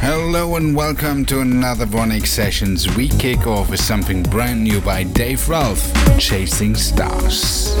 Hello and welcome to another VONYC Sessions. We kick off with something brand new by Dave Ralph, Chasing Stars.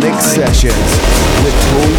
VONYC Sessions with Paul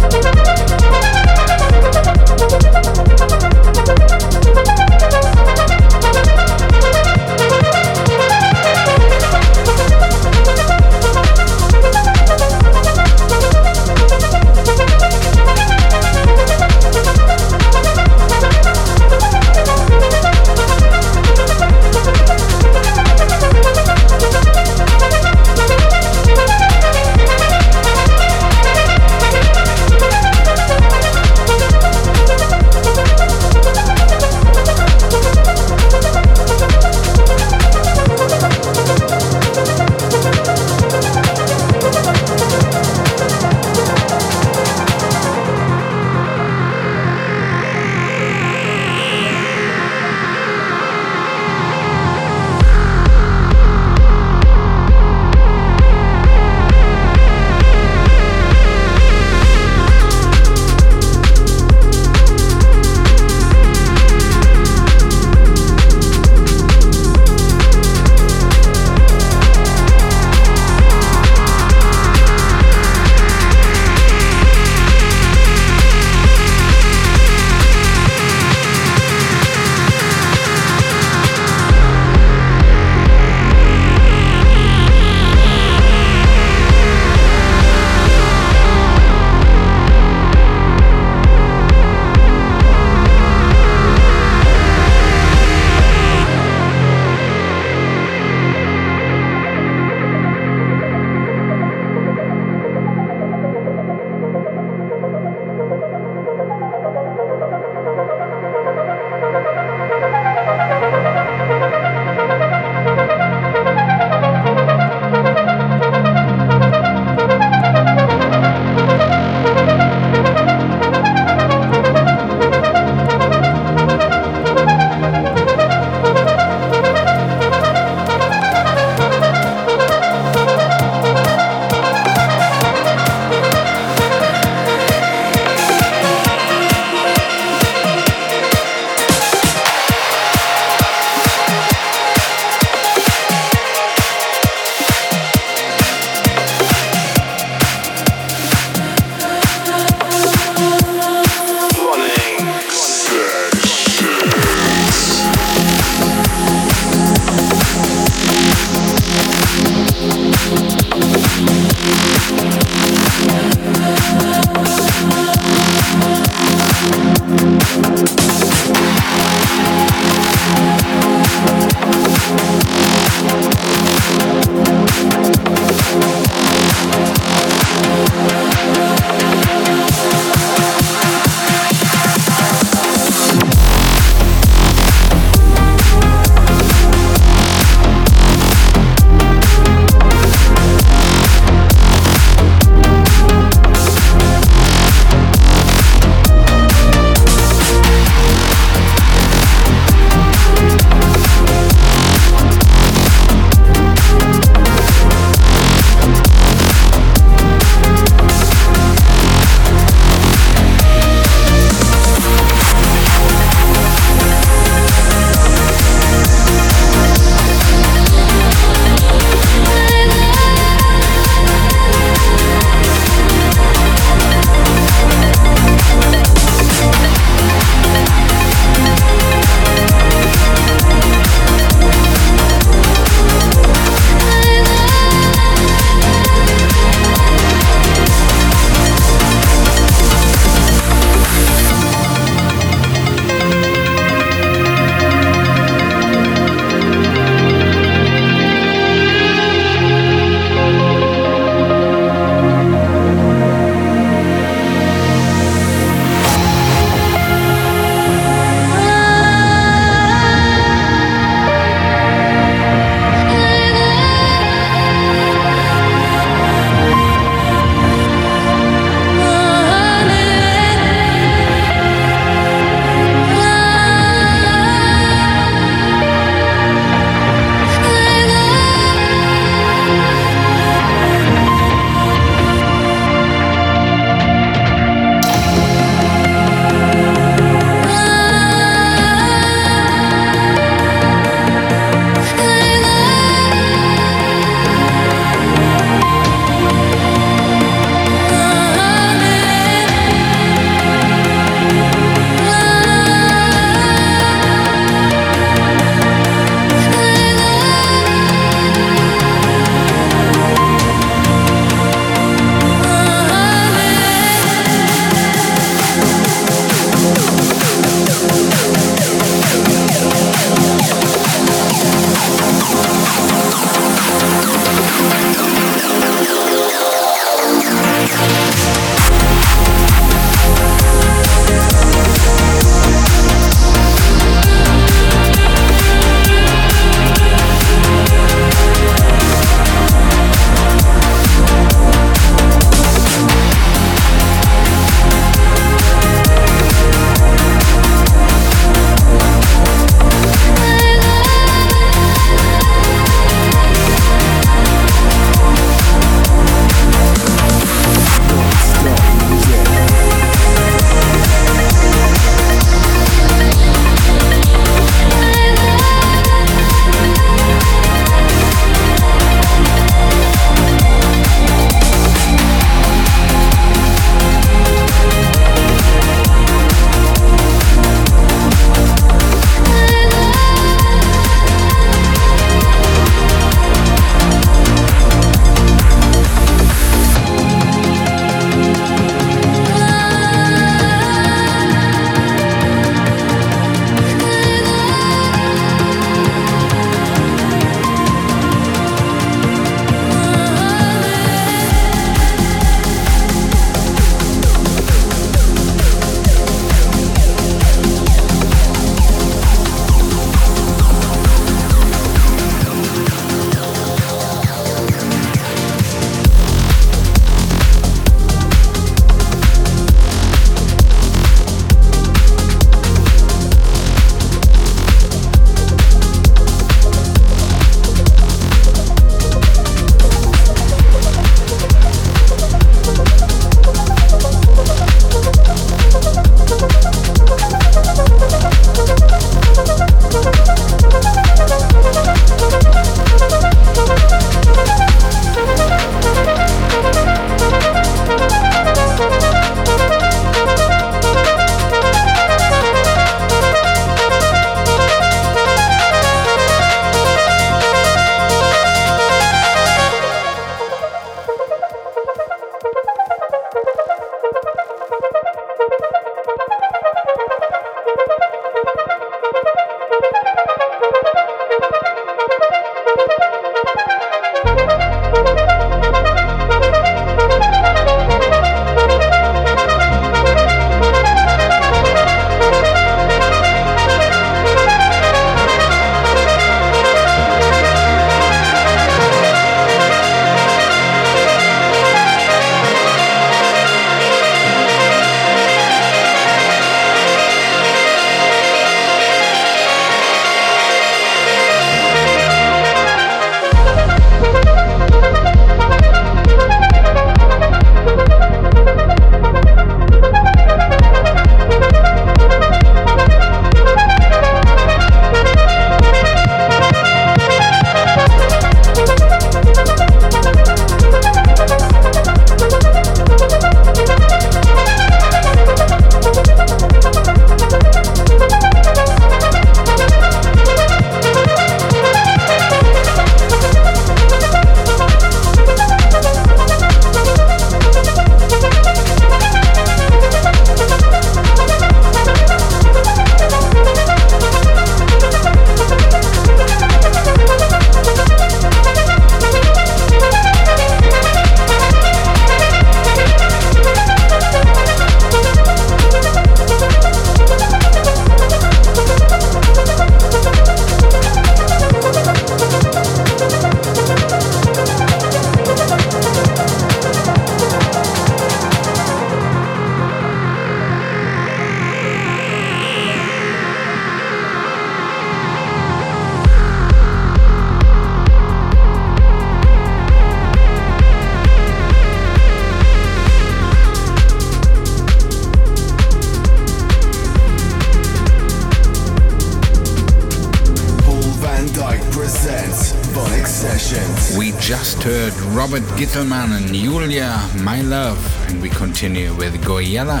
Gittelman and Julia, My Love, and we continue with Goyella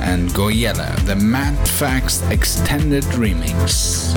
and Goyella, the Mad Facts Extended Remix.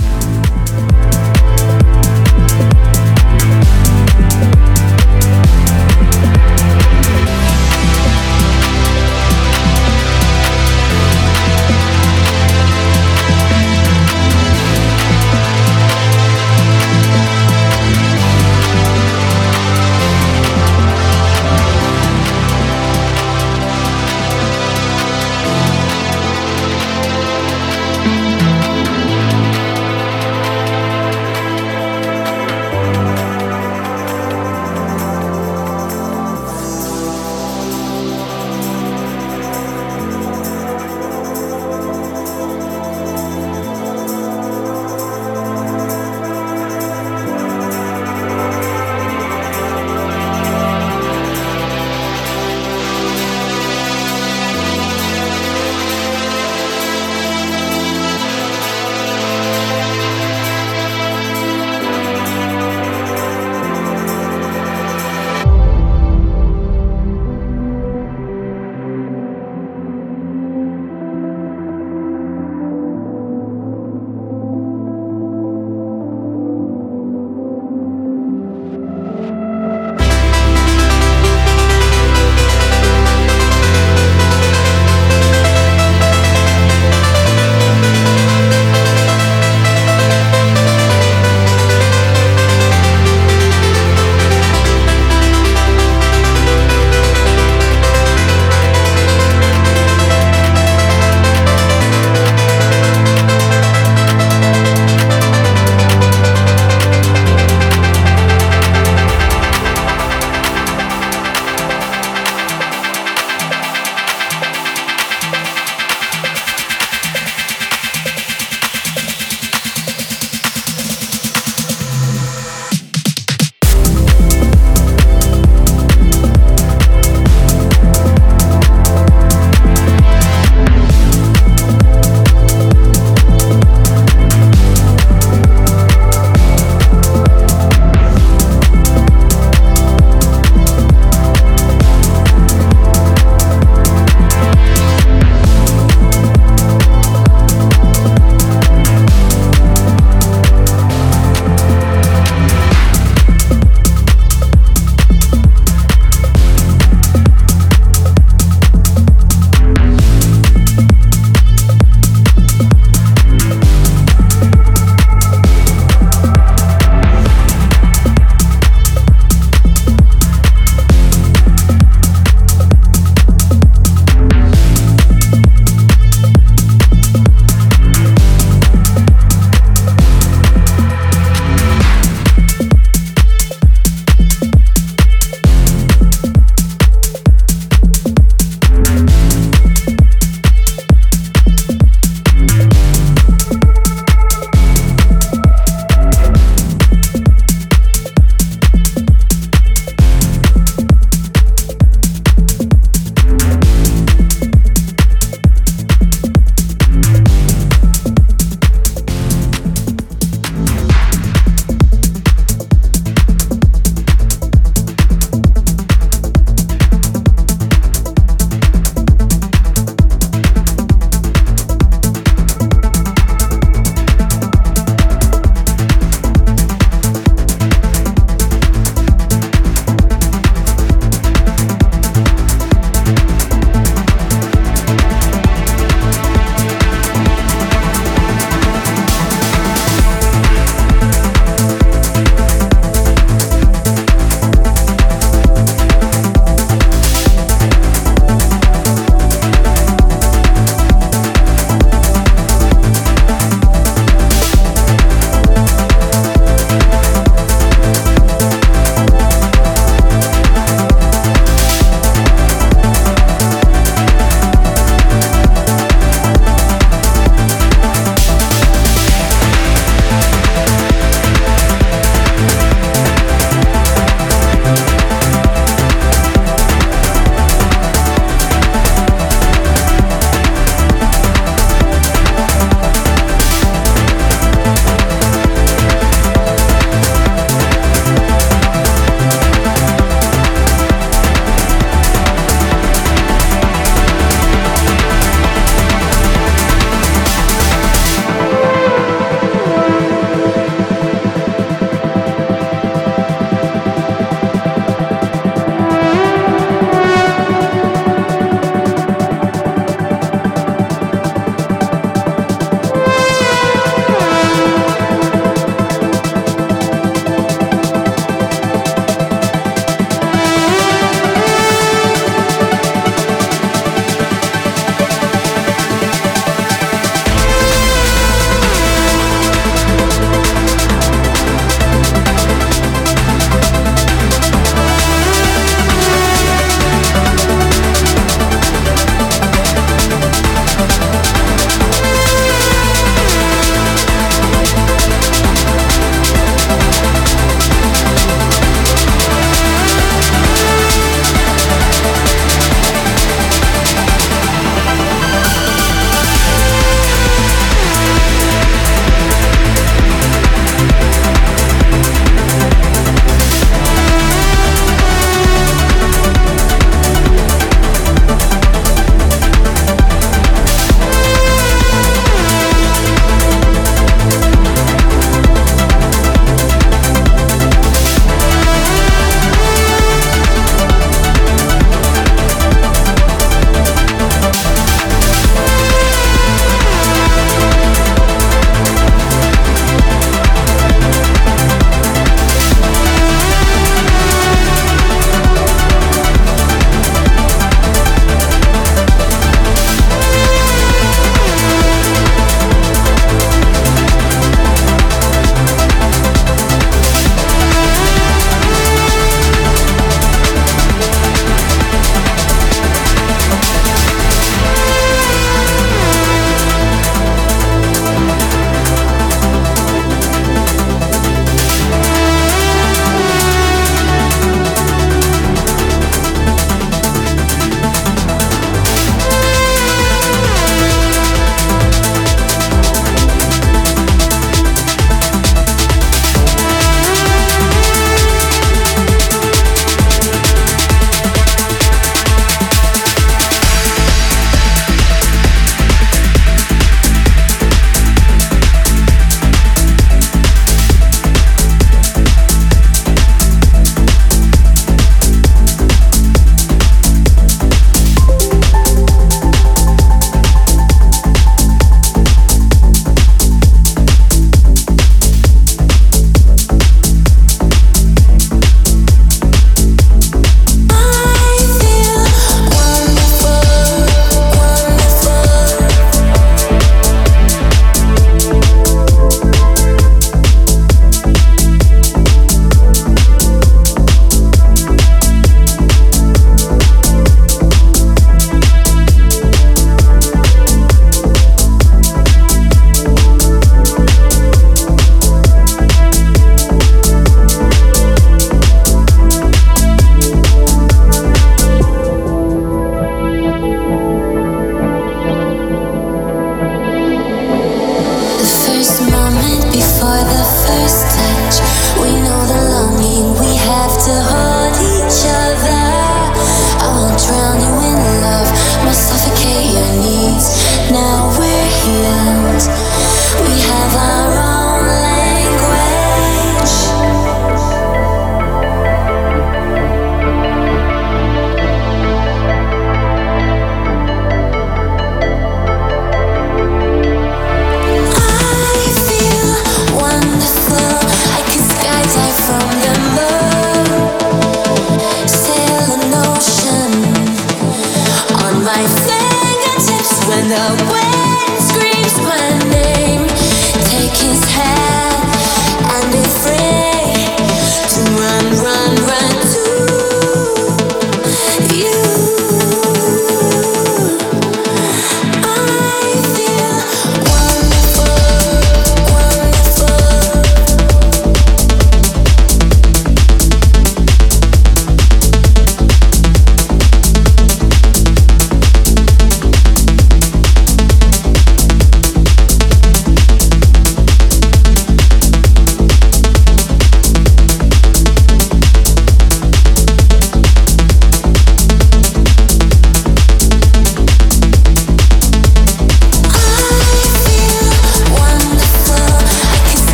first time.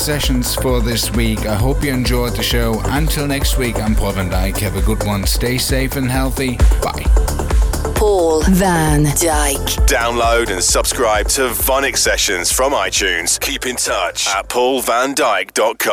Sessions for this week. I hope you enjoyed the show. Until next week, I'm Paul van Dyk. Have a good one. Stay safe and healthy. Bye. Paul van Dyk. Download and subscribe to VONYC Sessions from iTunes. Keep in touch at paulvandyk.com.